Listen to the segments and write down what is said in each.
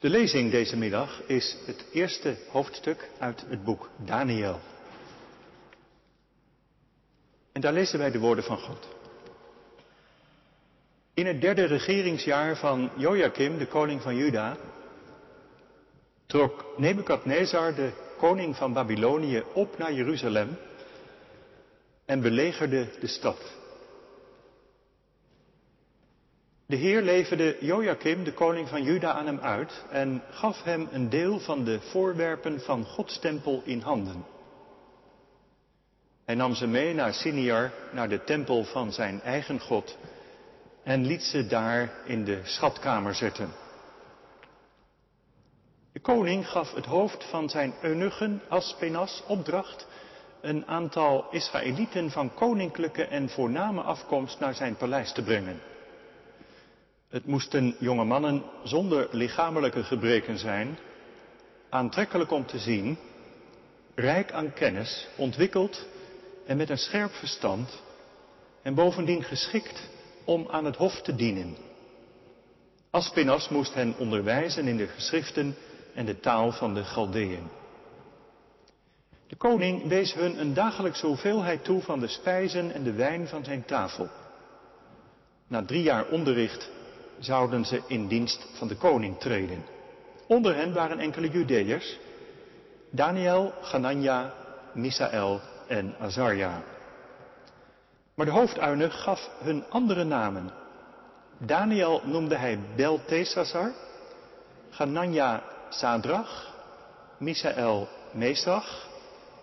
De lezing deze middag is het eerste hoofdstuk uit het boek Daniel. En daar lezen wij de woorden van God. In het derde regeringsjaar van Joachim, de koning van Juda, trok Nebukadnezar, de koning van Babylonië, op naar Jeruzalem en belegerde de stad. De Heer leverde Joachim, de koning van Juda, aan hem uit en gaf hem een deel van de voorwerpen van Gods tempel in handen. Hij nam ze mee naar Siniar, naar de tempel van zijn eigen God, en liet ze daar in de schatkamer zetten. De koning gaf het hoofd van zijn eunuchen Aspenas opdracht een aantal Israëlieten van koninklijke en voorname afkomst naar zijn paleis te brengen. Het moesten jonge mannen zonder lichamelijke gebreken zijn, aantrekkelijk om te zien, rijk aan kennis, ontwikkeld en met een scherp verstand en bovendien geschikt om aan het hof te dienen. Aspenas moest hen onderwijzen in de geschriften en de taal van de Galdeën. De koning wees hun een dagelijkse hoeveelheid toe van de spijzen en de wijn van zijn tafel. Na drie jaar onderricht zouden ze in dienst van de koning treden. Onder hen waren enkele Judeërs, Daniel, Ganania, Misaël en Azarja. Maar de hoofduinig gaf hun andere namen. Daniel noemde hij Beltesazar, Ganania Sadrach, Misaël Mesach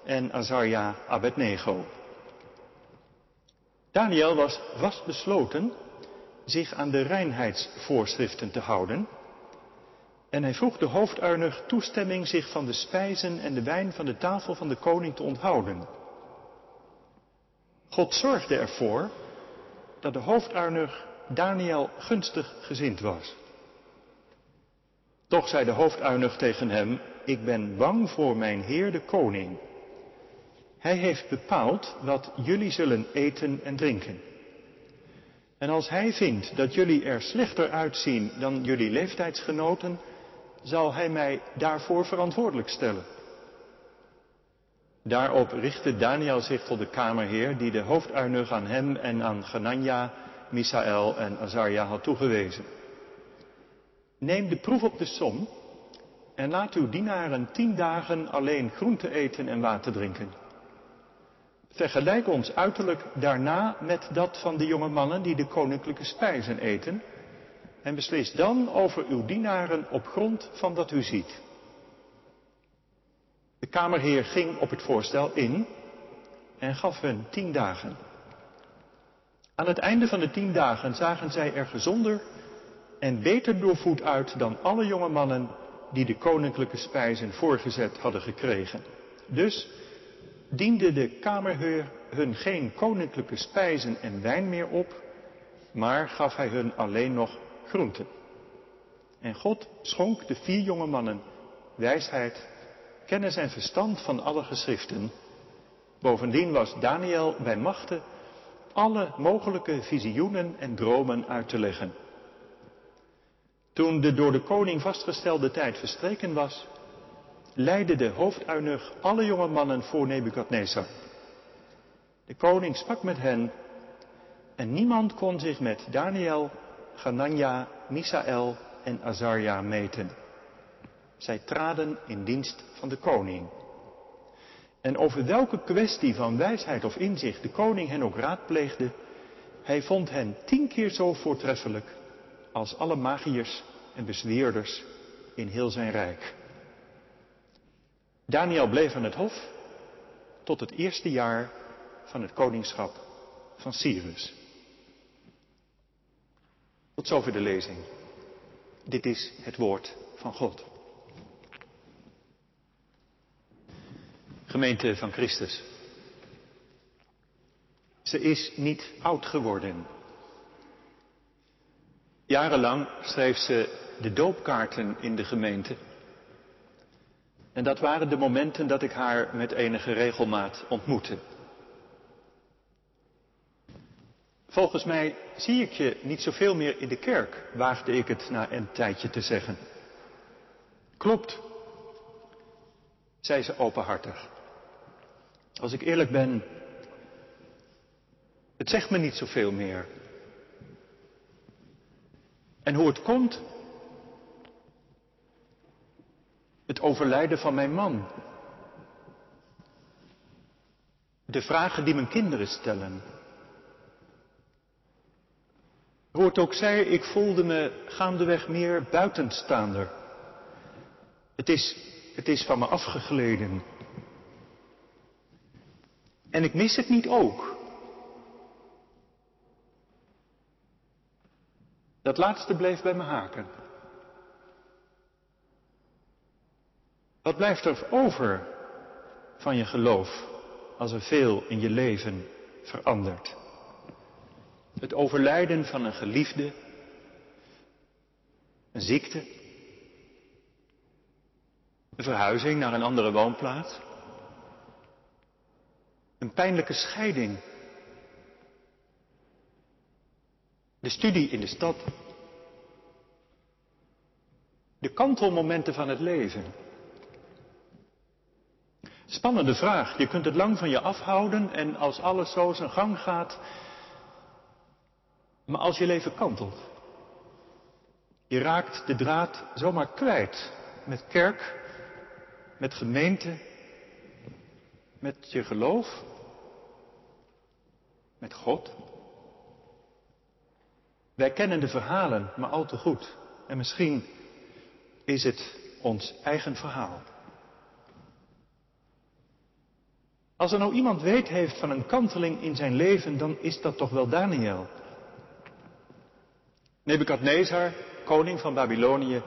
en Azarja Abednego. Daniel was vastbesloten zich aan de reinheidsvoorschriften te houden. En hij vroeg de hoofduinig toestemming zich van de spijzen en de wijn van de tafel van de koning te onthouden. God zorgde ervoor dat de hoofduinig Daniel gunstig gezind was. Toch zei de hoofduinig tegen hem, ik ben bang voor mijn heer de koning. Hij heeft bepaald wat jullie zullen eten en drinken. En als hij vindt dat jullie er slechter uitzien dan jullie leeftijdsgenoten, zal hij mij daarvoor verantwoordelijk stellen. Daarop richtte Daniel zich tot de kamerheer die de hoofduinig aan hem en aan Ganania, Misaël en Azarja had toegewezen. Neem de proef op de som en laat uw dienaren tien dagen alleen groente eten en water drinken. Vergelijk ons uiterlijk daarna met dat van de jonge mannen die de koninklijke spijzen eten. En beslis dan over uw dienaren op grond van dat u ziet. De kamerheer ging op het voorstel in en gaf hun tien dagen. Aan het einde van de tien dagen zagen zij er gezonder en beter doorvoed uit dan alle jonge mannen die de koninklijke spijzen voorgezet hadden gekregen. Dus diende de kamerheer hun geen koninklijke spijzen en wijn meer op, maar gaf hij hun alleen nog groenten. En God schonk de vier jonge mannen wijsheid, kennis en verstand van alle geschriften. Bovendien was Daniel bij machten alle mogelijke visioenen en dromen uit te leggen. Toen de door de koning vastgestelde tijd verstreken was, leidde de hoofduinig alle jonge mannen voor Nebukadnezar. De koning sprak met hen en niemand kon zich met Daniel, Ganania, Misaël en Azarja meten. Zij traden in dienst van de koning. En over welke kwestie van wijsheid of inzicht de koning hen ook raadpleegde, hij vond hen tien keer zo voortreffelijk als alle magiërs en bezweerders in heel zijn rijk. Daniel bleef aan het hof tot het eerste jaar van het koningschap van Cyrus. Tot zover de lezing. Dit is het woord van God. Gemeente van Christus. Ze is niet oud geworden. Jarenlang schreef ze de doopkaarten in de gemeente en dat waren de momenten dat ik haar met enige regelmaat ontmoette. Volgens mij zie ik je niet zoveel meer in de kerk, waagde ik het na een tijdje te zeggen. Klopt, zei ze openhartig. Als ik eerlijk ben, het zegt me niet zoveel meer. En hoe het komt? Het overlijden van mijn man. De vragen die mijn kinderen stellen. Hoe het ook zij, ik voelde me gaandeweg meer buitenstaander. Het is, het is van me afgegleden. En ik mis het niet ook. Dat laatste bleef bij me haken. Wat blijft er over van je geloof als er veel in je leven verandert? Het overlijden van een geliefde, een ziekte, een verhuizing naar een andere woonplaats, een pijnlijke scheiding De studie in de stad. De kantelmomenten van het leven. Spannende vraag. Je kunt het lang van je afhouden en als alles zo zijn gang gaat. Maar als je leven kantelt. Je raakt de draad zomaar kwijt. Met kerk, met gemeente, met je geloof, met God. Wij kennen de verhalen maar al te goed. En misschien is het ons eigen verhaal. Als er nou iemand weet heeft van een kanteling in zijn leven, dan is dat toch wel Daniel. Nebukadnezar, koning van Babylonië,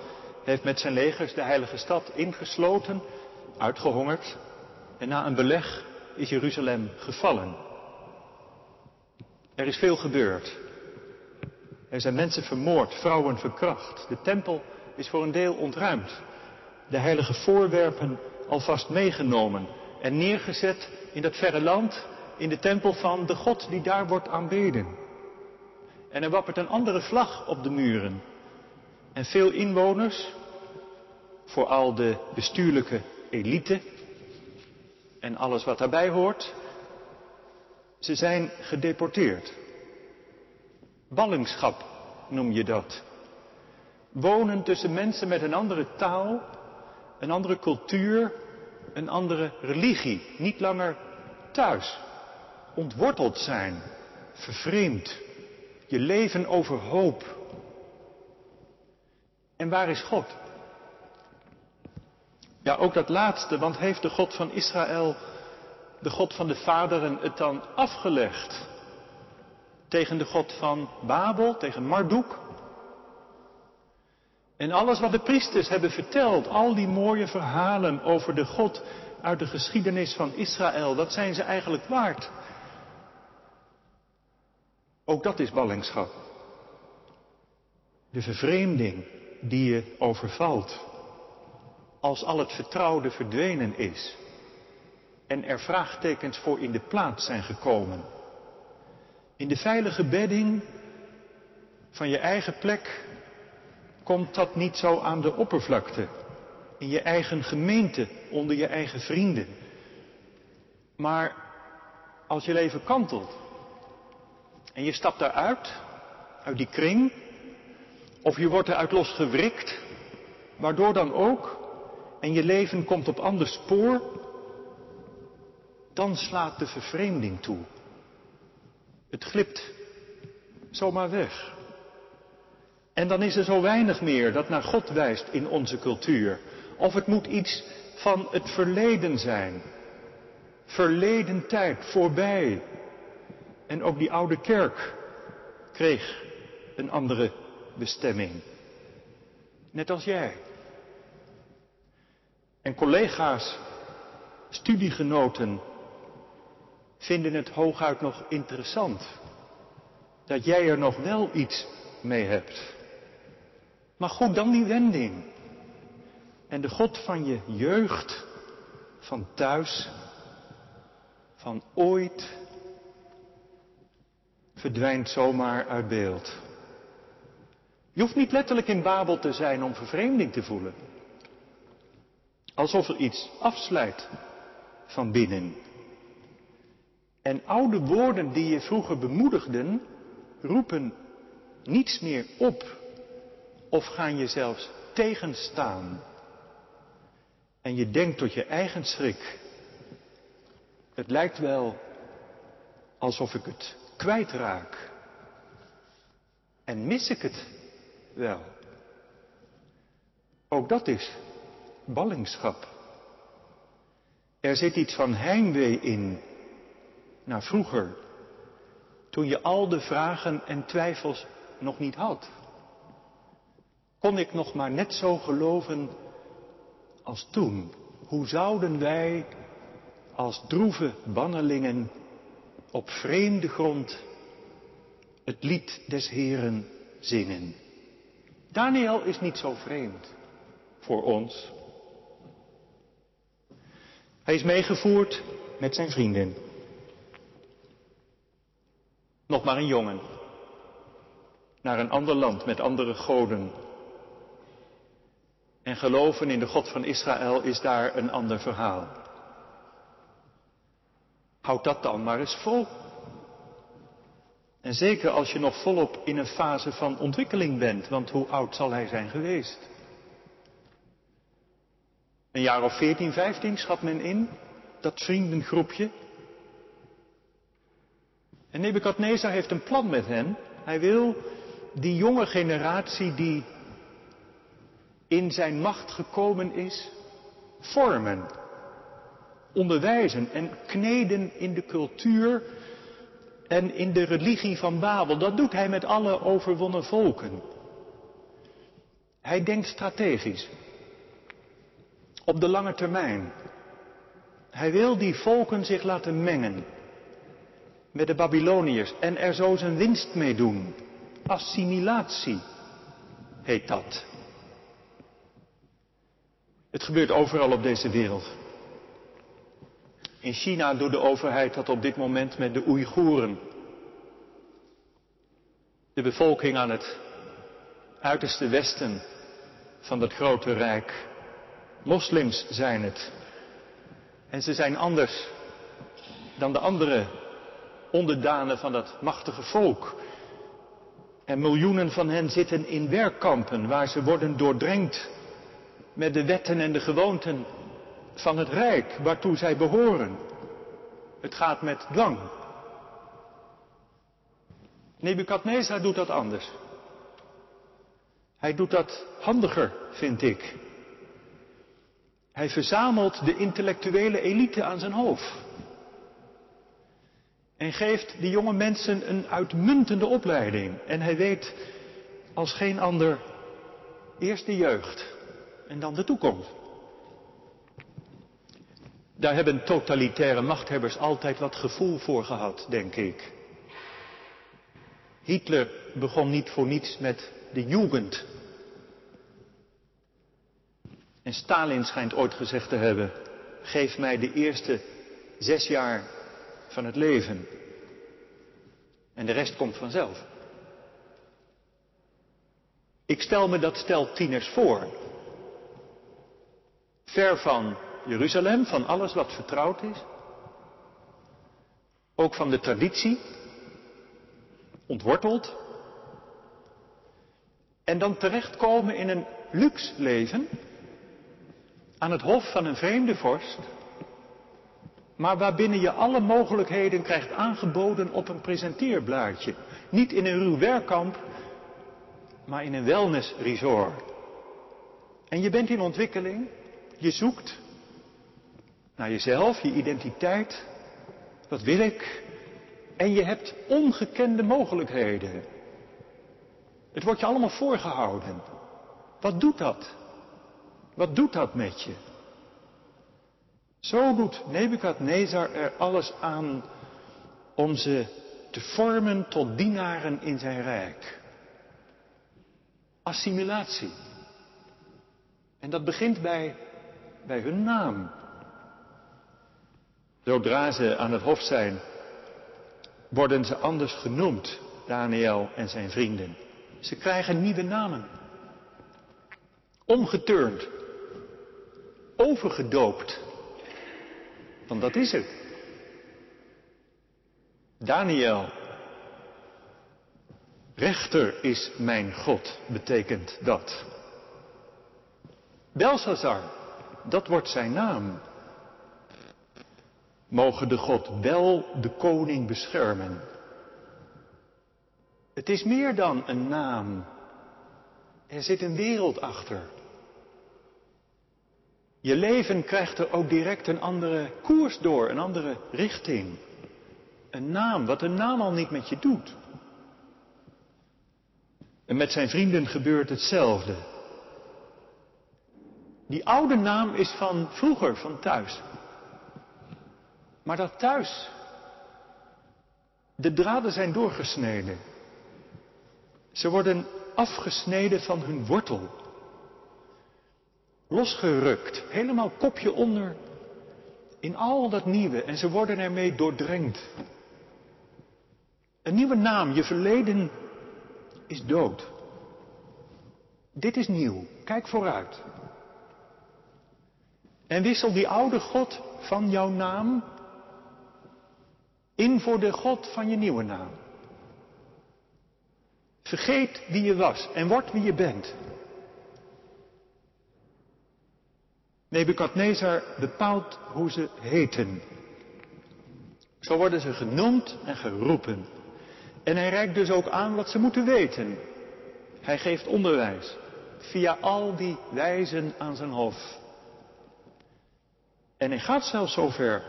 heeft met zijn legers de heilige stad ingesloten, uitgehongerd. En na een beleg is Jeruzalem gevallen. Er is veel gebeurd. Er zijn mensen vermoord, vrouwen verkracht. De tempel is voor een deel ontruimd. De heilige voorwerpen alvast meegenomen en neergezet in dat verre land, in de tempel van de God die daar wordt aanbeden. En er wappert een andere vlag op de muren. En veel inwoners, vooral de bestuurlijke elite en alles wat daarbij hoort, ze zijn gedeporteerd. Ballingschap noem je dat. Wonen tussen mensen met een andere taal, een andere cultuur, een andere religie. Niet langer thuis. Ontworteld zijn, vervreemd. Je leven overhoop. En waar is God? Ja, ook dat laatste, want heeft de God van Israël, de God van de vaderen, het dan afgelegd? tegen de god van Babel, tegen Marduk. En alles wat de priesters hebben verteld, al die mooie verhalen over de God uit de geschiedenis van Israël, dat zijn ze eigenlijk waard. Ook dat is ballingschap. De vervreemding die je overvalt als al het vertrouwde verdwenen is en er vraagtekens voor in de plaats zijn gekomen. In de veilige bedding van je eigen plek komt dat niet zo aan de oppervlakte. In je eigen gemeente, onder je eigen vrienden. Maar als je leven kantelt en je stapt daaruit, uit die kring, of je wordt eruit losgewrikt, waardoor dan ook, en je leven komt op ander spoor, dan slaat de vervreemding toe. Het glipt zomaar weg. En dan is er zo weinig meer dat naar God wijst in onze cultuur. Of het moet iets van het verleden zijn. Verleden tijd, voorbij. En ook die oude kerk kreeg een andere bestemming. Net als jij. En collega's, studiegenoten, vinden het hooguit nog interessant. Dat jij er nog wel iets mee hebt. Maar goed, dan die wending. En de God van je jeugd, van thuis, van ooit, verdwijnt zomaar uit beeld. Je hoeft niet letterlijk in Babel te zijn om vervreemding te voelen. Alsof er iets afsluit van binnen. En oude woorden die je vroeger bemoedigden, roepen niets meer op of gaan je zelfs tegenstaan. En je denkt tot je eigen schrik. Het lijkt wel alsof ik het kwijtraak. En mis ik het wel. Ook dat is ballingschap. Er zit iets van heimwee in naar vroeger, toen je al de vragen en twijfels nog niet had. Kon ik nog maar net zo geloven als toen? Hoe zouden wij als droeve bannelingen op vreemde grond het lied des Heren zingen? Daniel is niet zo vreemd voor ons. Hij is meegevoerd met zijn vrienden. Nog maar een jongen. Naar een ander land met andere goden. En geloven in de God van Israël is daar een ander verhaal. Houd dat dan maar eens vol. En zeker als je nog volop in een fase van ontwikkeling bent, want hoe oud zal hij zijn geweest? Een jaar of 14, 15 schat men in, dat vriendengroepje. En Nebukadnezar heeft een plan met hen. Hij wil die jonge generatie die in zijn macht gekomen is, vormen, onderwijzen en kneden in de cultuur en in de religie van Babel. Dat doet hij met alle overwonnen volken. Hij denkt strategisch, op de lange termijn. Hij wil die volken zich laten mengen met de Babyloniërs en er zo zijn winst mee doen. Assimilatie heet dat. Het gebeurt overal op deze wereld. In China doet de overheid dat op dit moment met de Oeigoeren. De bevolking aan het uiterste westen van dat grote rijk. Moslims zijn het. En ze zijn anders dan de andere onderdanen van dat machtige volk. En miljoenen van hen zitten in werkkampen waar ze worden doordrenkt met de wetten en de gewoonten van het rijk waartoe zij behoren. Het gaat met dwang. Nebukadnezar doet dat anders. Hij doet dat handiger, vind ik. Hij verzamelt de intellectuele elite aan zijn hoofd. En geeft die jonge mensen een uitmuntende opleiding. En hij weet als geen ander eerst de jeugd en dan de toekomst. Daar hebben totalitaire machthebbers altijd wat gevoel voor gehad, denk ik. Hitler begon niet voor niets met de Jugend. En Stalin schijnt ooit gezegd te hebben, geef mij de eerste zes jaar van het leven. En de rest komt vanzelf. Ik stel me dat stel tieners voor. Ver van Jeruzalem, van alles wat vertrouwd is. Ook van de traditie. Ontworteld. En dan terechtkomen in een luxe leven. Aan het hof van een vreemde vorst maar waarbinnen je alle mogelijkheden krijgt aangeboden op een presenteerblaadje. Niet in een ruw werkkamp, maar in een wellnessresort. En je bent in ontwikkeling, je zoekt naar jezelf, je identiteit. Wat wil ik? En je hebt ongekende mogelijkheden. Het wordt je allemaal voorgehouden. Wat doet dat? Wat doet dat met je? Zo doet Nebukadnezar er alles aan om ze te vormen tot dienaren in zijn rijk. Assimilatie. En dat begint bij, bij hun naam. Zodra ze aan het hof zijn, worden ze anders genoemd, Daniel en zijn vrienden. Ze krijgen nieuwe namen. Omgeturnd overgedoopt. Want dat is het. Daniel, rechter is mijn God, betekent dat. Belshazzar, dat wordt zijn naam. Mogen de God wel de koning beschermen. Het is meer dan een naam. Er zit een wereld achter. Je leven krijgt er ook direct een andere koers door, een andere richting. Een naam, wat een naam al niet met je doet. En met zijn vrienden gebeurt hetzelfde. Die oude naam is van vroeger, van thuis. Maar dat thuis, de draden zijn doorgesneden. Ze worden afgesneden van hun wortel. Losgerukt, helemaal kopje onder in al dat nieuwe en ze worden ermee doordrenkt. Een nieuwe naam, je verleden is dood. Dit is nieuw, kijk vooruit. En wissel die oude God van jouw naam in voor de God van je nieuwe naam. Vergeet wie je was en word wie je bent. Nebukadnezar bepaalt hoe ze heten. Zo worden ze genoemd en geroepen. En hij reikt dus ook aan wat ze moeten weten. Hij geeft onderwijs via al die wijzen aan zijn hof. En hij gaat zelfs zover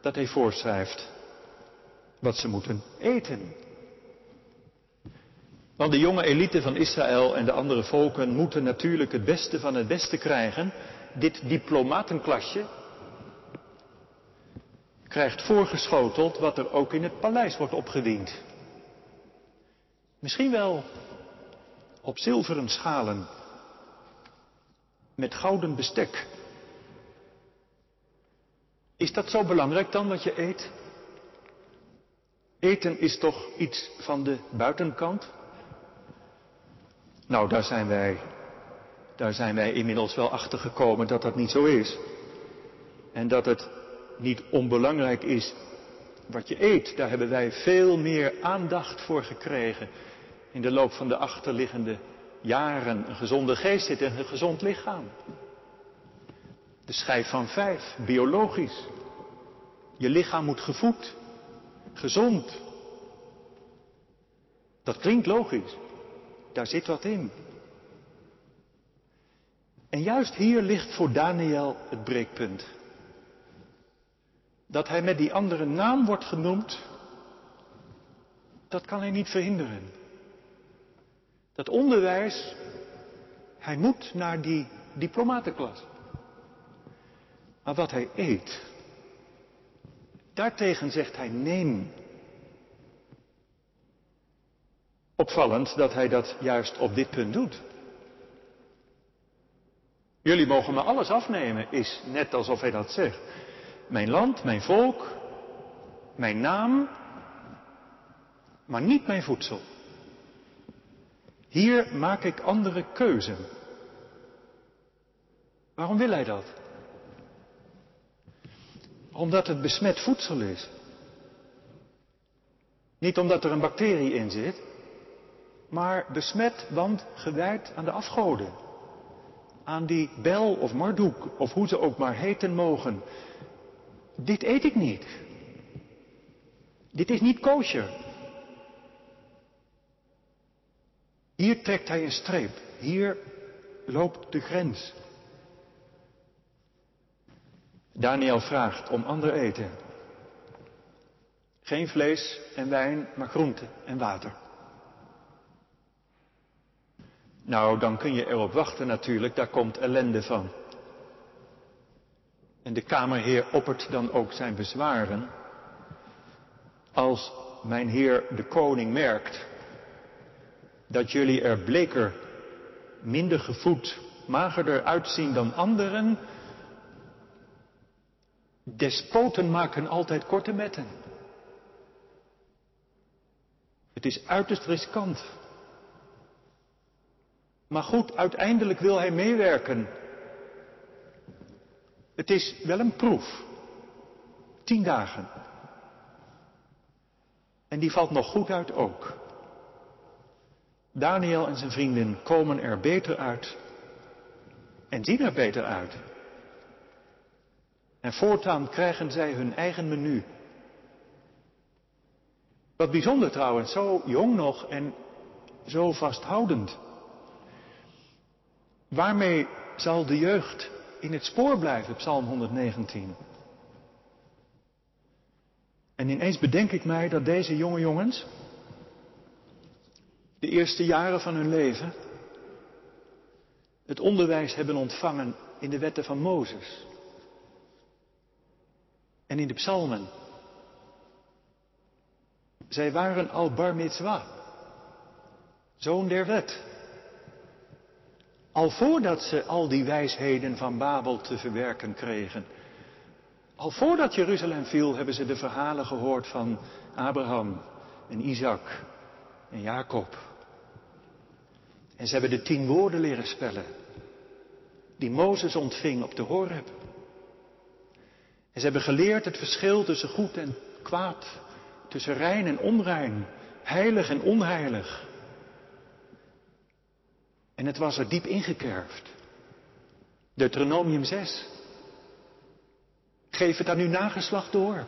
dat hij voorschrijft wat ze moeten eten. Want de jonge elite van Israël en de andere volken moeten natuurlijk het beste van het beste krijgen. Dit diplomatenklasje krijgt voorgeschoteld wat er ook in het paleis wordt opgediend. Misschien wel op zilveren schalen met gouden bestek. Is dat zo belangrijk dan wat je eet? Eten is toch iets van de buitenkant? Nou, daar zijn wij, daar zijn wij inmiddels wel achter gekomen dat dat niet zo is. En dat het niet onbelangrijk is wat je eet. Daar hebben wij veel meer aandacht voor gekregen in de loop van de achterliggende jaren. Een gezonde geest zit in een gezond lichaam. De schijf van vijf, biologisch. Je lichaam moet gevoed, gezond. Dat klinkt logisch. Daar zit wat in. En juist hier ligt voor Daniel het breekpunt. Dat hij met die andere naam wordt genoemd, dat kan hij niet verhinderen. Dat onderwijs, hij moet naar die diplomatenklas. Maar wat hij eet, daartegen zegt hij neem. Opvallend dat hij dat juist op dit punt doet. Jullie mogen me alles afnemen, is net alsof hij dat zegt. Mijn land, mijn volk, mijn naam, maar niet mijn voedsel. Hier maak ik andere keuzen. Waarom wil hij dat? Omdat het besmet voedsel is. Niet omdat er een bacterie in zit, maar besmet, want gewijd aan de afgoden. Aan die Bel of Marduk, of hoe ze ook maar heten mogen. Dit eet ik niet. Dit is niet kosher. Hier trekt hij een streep. Hier loopt de grens. Daniel vraagt om ander eten. Geen vlees en wijn, maar groente en water. Nou, dan kun je erop wachten natuurlijk, daar komt ellende van. En de kamerheer oppert dan ook zijn bezwaren. Als mijn heer de koning merkt dat jullie er bleker, minder gevoed, magerder uitzien dan anderen, despoten maken altijd korte metten. Het is uiterst riskant. Maar goed, uiteindelijk wil hij meewerken Het is wel een proef. Tien dagen. En die valt nog goed uit ook. Daniel en zijn vrienden komen er beter uit en zien er beter uit. En voortaan krijgen zij hun eigen menu. Wat bijzonder trouwens, zo jong nog en zo vasthoudend. Waarmee zal de jeugd in het spoor blijven, Psalm 119? En ineens bedenk ik mij dat deze jonge jongens, de eerste jaren van hun leven, het onderwijs hebben ontvangen in de wetten van Mozes en in de psalmen. Zij waren al bar mitzwa, zoon der wet. Al voordat ze al die wijsheden van Babel te verwerken kregen. Al voordat Jeruzalem viel, hebben ze de verhalen gehoord van Abraham en Isaac en Jacob. En ze hebben de tien woorden leren spellen die Mozes ontving op de Horeb. En ze hebben geleerd het verschil tussen goed en kwaad, tussen rein en onrein, heilig en onheilig. En het was er diep ingekerfd. Deuteronomium 6. Geef het aan uw nageslacht door.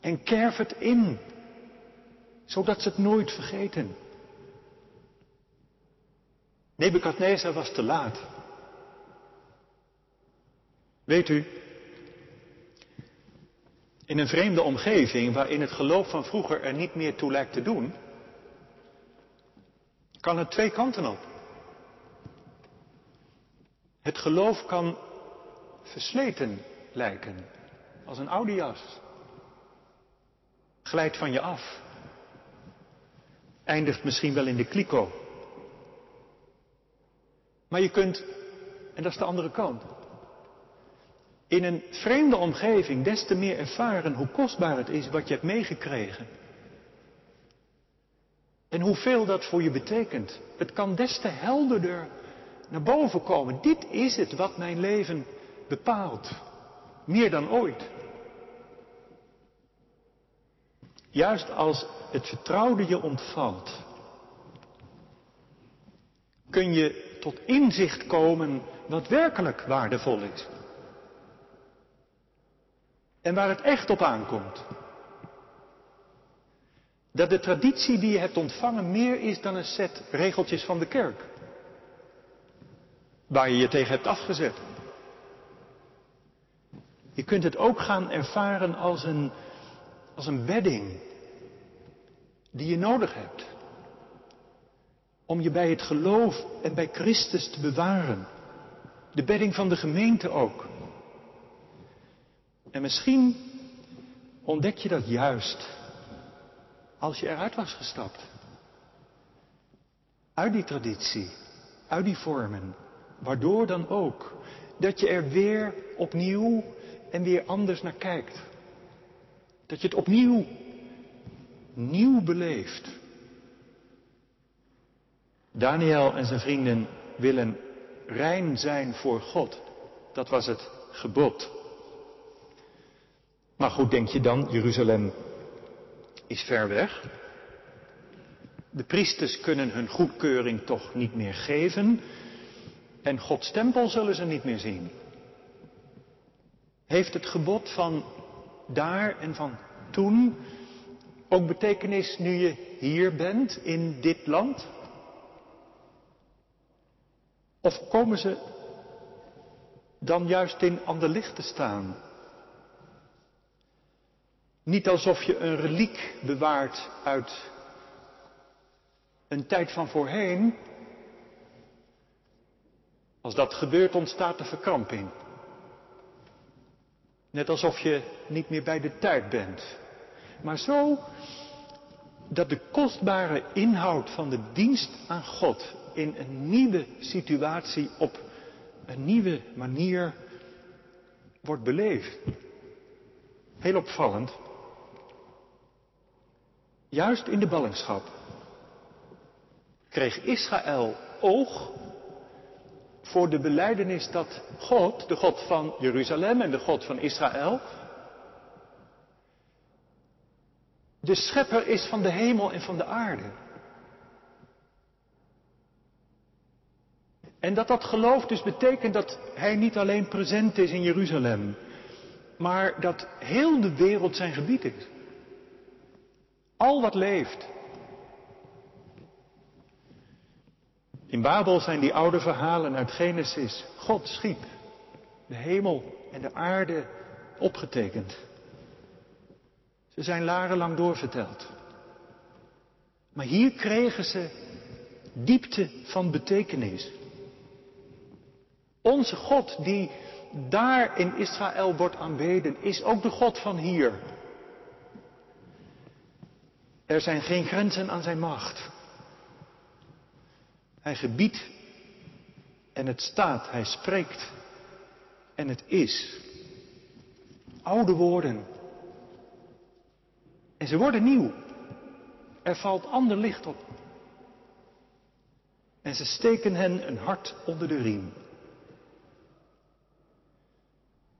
En kerf het in, zodat ze het nooit vergeten. Nebukadnezar was te laat. Weet u, in een vreemde omgeving waarin het geloof van vroeger er niet meer toe lijkt te doen, kan het twee kanten op. Het geloof kan versleten lijken, als een oude jas. Glijdt van je af. Eindigt misschien wel in de kliko. Maar je kunt, en dat is de andere kant, in een vreemde omgeving des te meer ervaren hoe kostbaar het is wat je hebt meegekregen. En hoeveel dat voor je betekent. Het kan des te helderder naar boven komen. Dit is het wat mijn leven bepaalt. Meer dan ooit. Juist als het vertrouwde je ontvalt, kun je tot inzicht komen wat werkelijk waardevol is. En waar het echt op aankomt. Dat de traditie die je hebt ontvangen meer is dan een set regeltjes van de kerk. Waar je je tegen hebt afgezet. Je kunt het ook gaan ervaren als een, als een bedding die je nodig hebt. Om je bij het geloof en bij Christus te bewaren. De bedding van de gemeente ook. En misschien ontdek je dat juist als je eruit was gestapt. Uit die traditie, uit die vormen, waardoor dan ook dat je er weer opnieuw en weer anders naar kijkt. Dat je het opnieuw nieuw beleeft. Daniel en zijn vrienden willen rein zijn voor God. Dat was het gebod. Maar goed, denk je dan, Jeruzalem is ver weg. De priesters kunnen hun goedkeuring toch niet meer geven. En Gods tempel zullen ze niet meer zien. Heeft het gebod van daar en van toen ook betekenis nu je hier bent in dit land? Of komen ze dan juist in ander licht te staan? Niet alsof je een reliek bewaart uit een tijd van voorheen. Als dat gebeurt ontstaat de verkramping. Net alsof je niet meer bij de tijd bent. Maar zo dat de kostbare inhoud van de dienst aan God in een nieuwe situatie op een nieuwe manier wordt beleefd. Heel opvallend. Juist in de ballingschap kreeg Israël oog voor de beleidenis dat God, de God van Jeruzalem en de God van Israël, de schepper is van de hemel en van de aarde. En dat dat geloof dus betekent dat hij niet alleen present is in Jeruzalem, maar dat heel de wereld zijn gebied is. Al wat leeft. In Babel zijn die oude verhalen uit Genesis. God schiep de hemel en de aarde opgetekend. Ze zijn larenlang doorverteld. Maar hier kregen ze diepte van betekenis. Onze God die daar in Israël wordt aanbeden, is ook de God van hier. Er zijn geen grenzen aan zijn macht. Hij gebiedt en het staat, hij spreekt en het is. Oude woorden. En ze worden nieuw. Er valt ander licht op. En ze steken hen een hart onder de riem.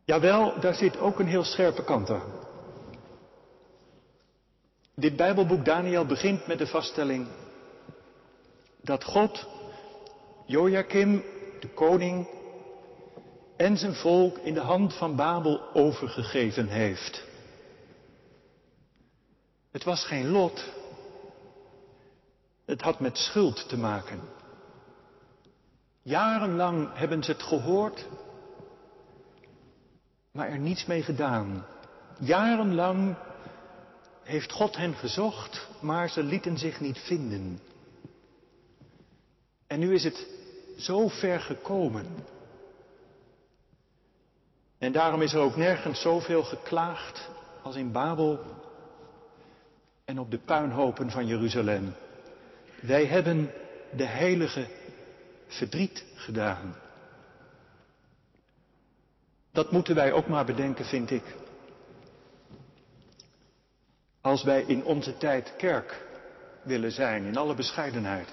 Jawel, daar zit ook een heel scherpe kant aan. Dit Bijbelboek Daniel begint met de vaststelling dat God Joachim, de koning, en zijn volk in de hand van Babel overgegeven heeft. Het was geen lot. Het had met schuld te maken. Jarenlang hebben ze het gehoord, maar er niets mee gedaan. Jarenlang heeft God hen gezocht, maar ze lieten zich niet vinden. En nu is het zo ver gekomen. En daarom is er ook nergens zoveel geklaagd als in Babel en op de puinhopen van Jeruzalem. Wij hebben de heilige verdriet gedaan. Dat moeten wij ook maar bedenken, vind ik. Als wij in onze tijd kerk willen zijn, in alle bescheidenheid.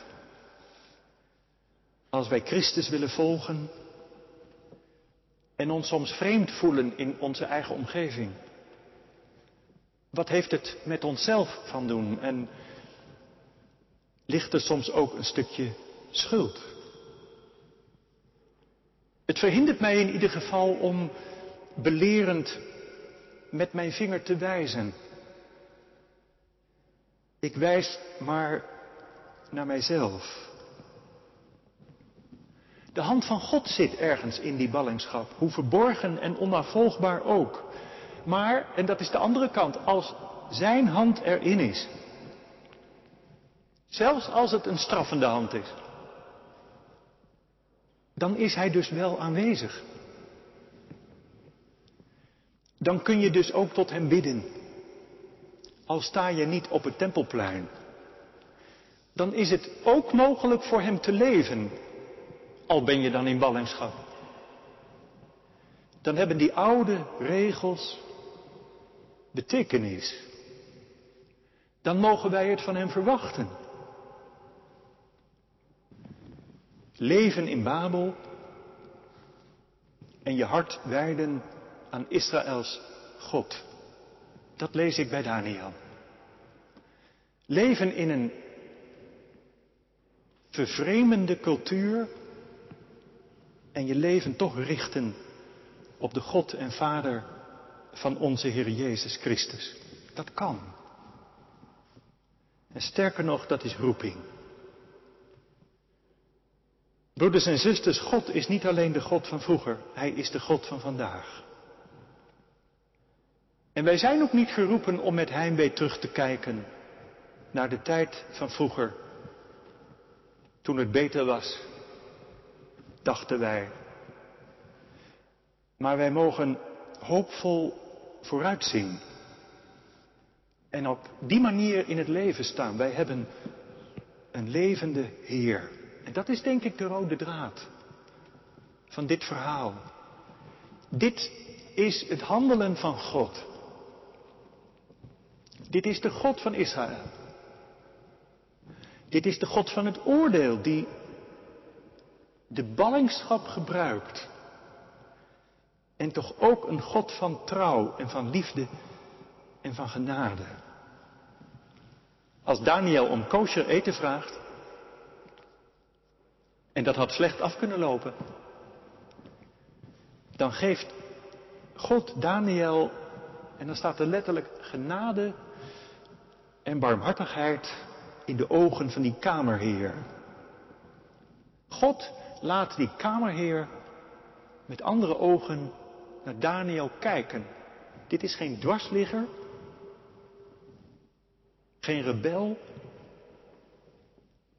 Als wij Christus willen volgen en ons soms vreemd voelen in onze eigen omgeving. Wat heeft het met onszelf van doen en ligt er soms ook een stukje schuld? Het verhindert mij in ieder geval om belerend met mijn vinger te wijzen. Ik wijs maar naar mijzelf. De hand van God zit ergens in die ballingschap, hoe verborgen en onafvolgbaar ook. Maar, en dat is de andere kant, als Zijn hand erin is, zelfs als het een straffende hand is, dan is Hij dus wel aanwezig. Dan kun je dus ook tot Hem bidden. Al sta je niet op het tempelplein. Dan is het ook mogelijk voor Hem te leven al ben je dan in ballingschap. Dan hebben die oude regels betekenis. Dan mogen wij het van hem verwachten. Leven in Babel en je hart wijden aan Israëls God. Dat lees ik bij Daniel. Leven in een vervreemende cultuur en je leven toch richten op de God en Vader van onze Heer Jezus Christus. Dat kan. En sterker nog, dat is roeping. Broeders en zusters, God is niet alleen de God van vroeger, Hij is de God van vandaag. En wij zijn ook niet geroepen om met heimwee terug te kijken naar de tijd van vroeger, toen het beter was dachten wij. Maar wij mogen hoopvol vooruitzien. En op die manier in het leven staan. Wij hebben een levende Heer. En dat is denk ik de rode draad van dit verhaal. Dit is het handelen van God. Dit is de God van Israël. Dit is de God van het oordeel die de ballingschap gebruikt. En toch ook een God van trouw en van liefde en van genade. Als Daniel om kosher eten vraagt, en dat had slecht af kunnen lopen, dan geeft God Daniel, en dan staat er letterlijk genade en barmhartigheid in de ogen van die kamerheer. God laat die kamerheer met andere ogen naar Daniel kijken. Dit is geen dwarsligger, geen rebel,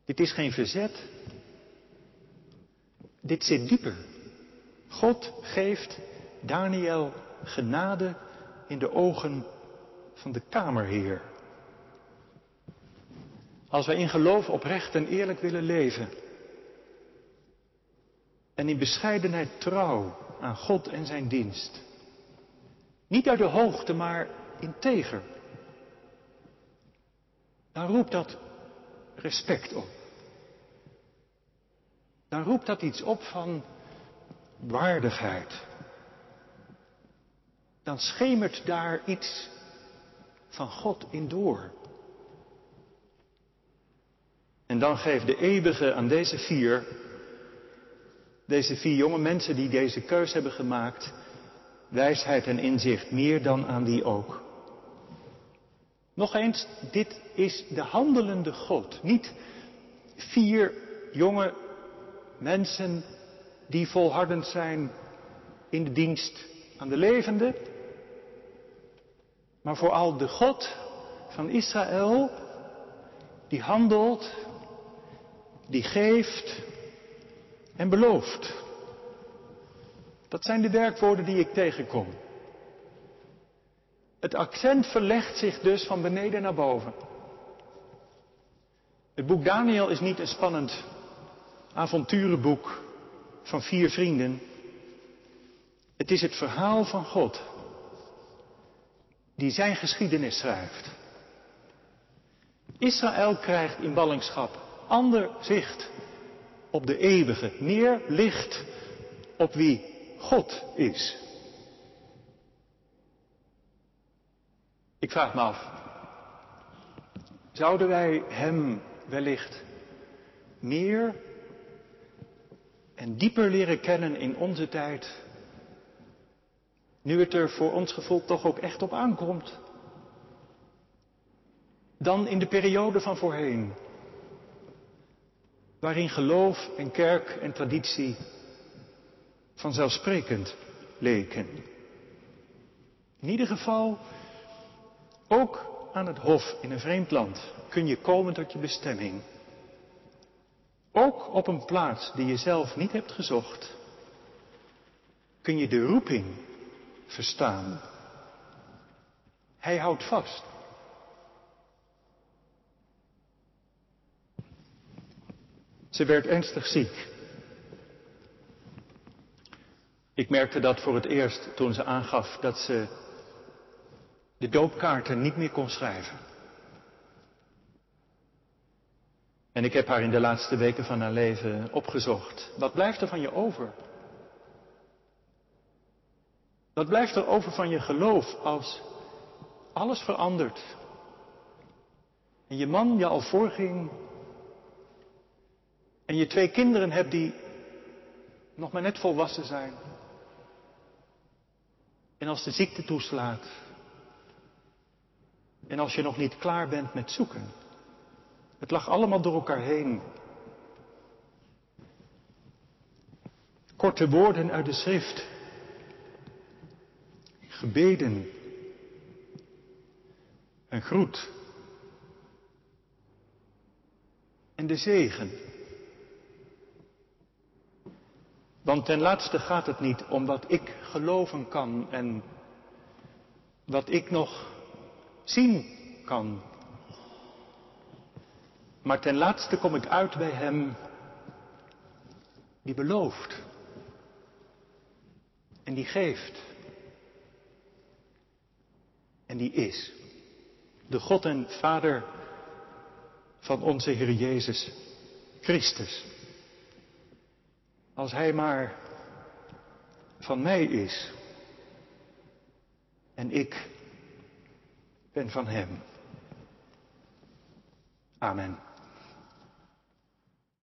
dit is geen verzet, dit zit dieper. God geeft Daniel genade in de ogen van de kamerheer. Als wij in geloof oprecht en eerlijk willen leven. En in bescheidenheid trouw aan God en zijn dienst. Niet uit de hoogte, maar integer. Dan roept dat respect op. Dan roept dat iets op van waardigheid. Dan schemert daar iets van God in door. En dan geeft de eeuwige aan deze vier, deze vier jonge mensen die deze keus hebben gemaakt, wijsheid en inzicht, meer dan aan die ook. Nog eens, dit is de handelende God, niet vier jonge mensen die volhardend zijn in de dienst aan de levende, maar vooral de God van Israël, die handelt die geeft en belooft. Dat zijn de werkwoorden die ik tegenkom. Het accent verlegt zich dus van beneden naar boven. Het boek Daniel is niet een spannend avonturenboek van vier vrienden. Het is het verhaal van God die zijn geschiedenis schrijft. Israël krijgt in ballingschap ander zicht op de eeuwige, meer licht op wie God is. Ik vraag me af, zouden wij Hem wellicht meer en dieper leren kennen in onze tijd, nu het er voor ons gevoel toch ook echt op aankomt, dan in de periode van voorheen? Waarin geloof en kerk en traditie vanzelfsprekend leken. In ieder geval, ook aan het hof in een vreemd land kun je komen tot je bestemming. Ook op een plaats die je zelf niet hebt gezocht, kun je de roeping verstaan. Hij houdt vast. Ze werd ernstig ziek. Ik merkte dat voor het eerst toen ze aangaf dat ze de doopkaarten niet meer kon schrijven. En ik heb haar in de laatste weken van haar leven opgezocht. Wat blijft er van je over? Wat blijft er over van je geloof als alles verandert? En je man je al voorging en je twee kinderen hebt die nog maar net volwassen zijn. En als de ziekte toeslaat. En als je nog niet klaar bent met zoeken. Het lag allemaal door elkaar heen. Korte woorden uit de schrift. Gebeden. Een groet. En de zegen. Want ten laatste gaat het niet om wat ik geloven kan en wat ik nog zien kan. Maar ten laatste kom ik uit bij Hem die belooft en die geeft en die is. De God en Vader van onze Heer Jezus Christus. Als hij maar van mij is en ik ben van hem. Amen.